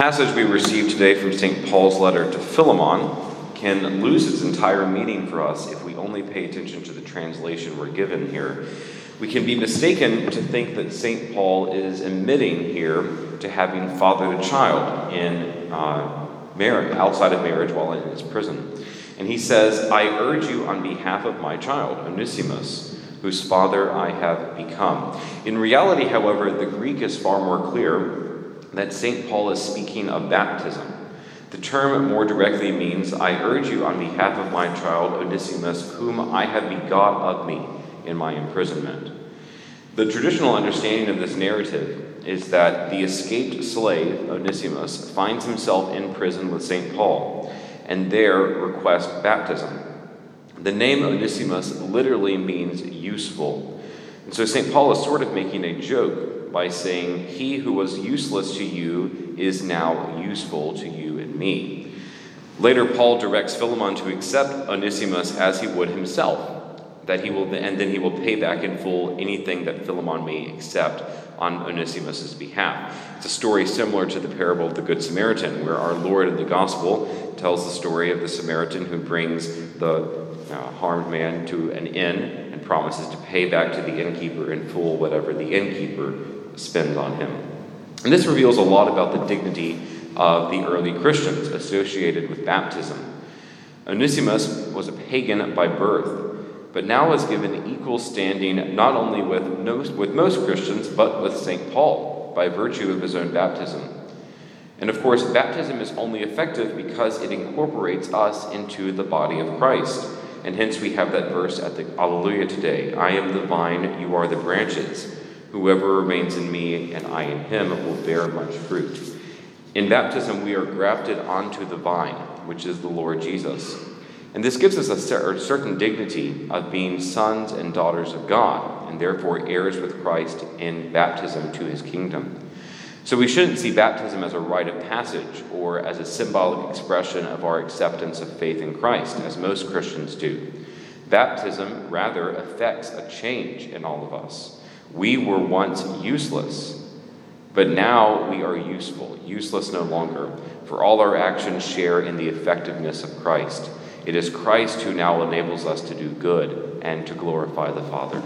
passage we received today from St. Paul's letter to Philemon can lose its entire meaning for us if we only pay attention to the translation we're given here. We can be mistaken to think that St. Paul is admitting here to having fathered a child in uh, marriage, outside of marriage while in his prison. And he says, I urge you on behalf of my child, Onesimus, whose father I have become. In reality, however, the Greek is far more clear that St. Paul is speaking of baptism. The term more directly means, I urge you on behalf of my child Onesimus, whom I have begot of me in my imprisonment. The traditional understanding of this narrative is that the escaped slave, Onesimus, finds himself in prison with St. Paul and there requests baptism. The name Onesimus literally means useful. And so St. Paul is sort of making a joke by saying, He who was useless to you is now useful to you and me. Later, Paul directs Philemon to accept Onesimus as he would himself that he will, and then he will pay back in full anything that Philemon may accept on Onesimus' behalf. It's a story similar to the parable of the Good Samaritan, where our Lord in the Gospel tells the story of the Samaritan who brings the uh, harmed man to an inn promises to pay back to the innkeeper in full whatever the innkeeper spends on him. And this reveals a lot about the dignity of the early Christians associated with baptism. Onesimus was a pagan by birth but now is given equal standing not only with, with most Christians, but with St. Paul by virtue of his own baptism. And of course, baptism is only effective because it incorporates us into the body of Christ. And hence we have that verse at the Alleluia today I am the vine, you are the branches. Whoever remains in me and I in him will bear much fruit. In baptism, we are grafted onto the vine, which is the Lord Jesus. And this gives us a certain dignity of being sons and daughters of God, and therefore heirs with Christ in baptism to his kingdom. So we shouldn't see baptism as a rite of passage or as a symbolic expression of our acceptance of faith in Christ, as most Christians do. Baptism rather affects a change in all of us. We were once useless, but now we are useful, useless no longer, for all our actions share in the effectiveness of Christ. It is Christ who now enables us to do good and to glorify the Father.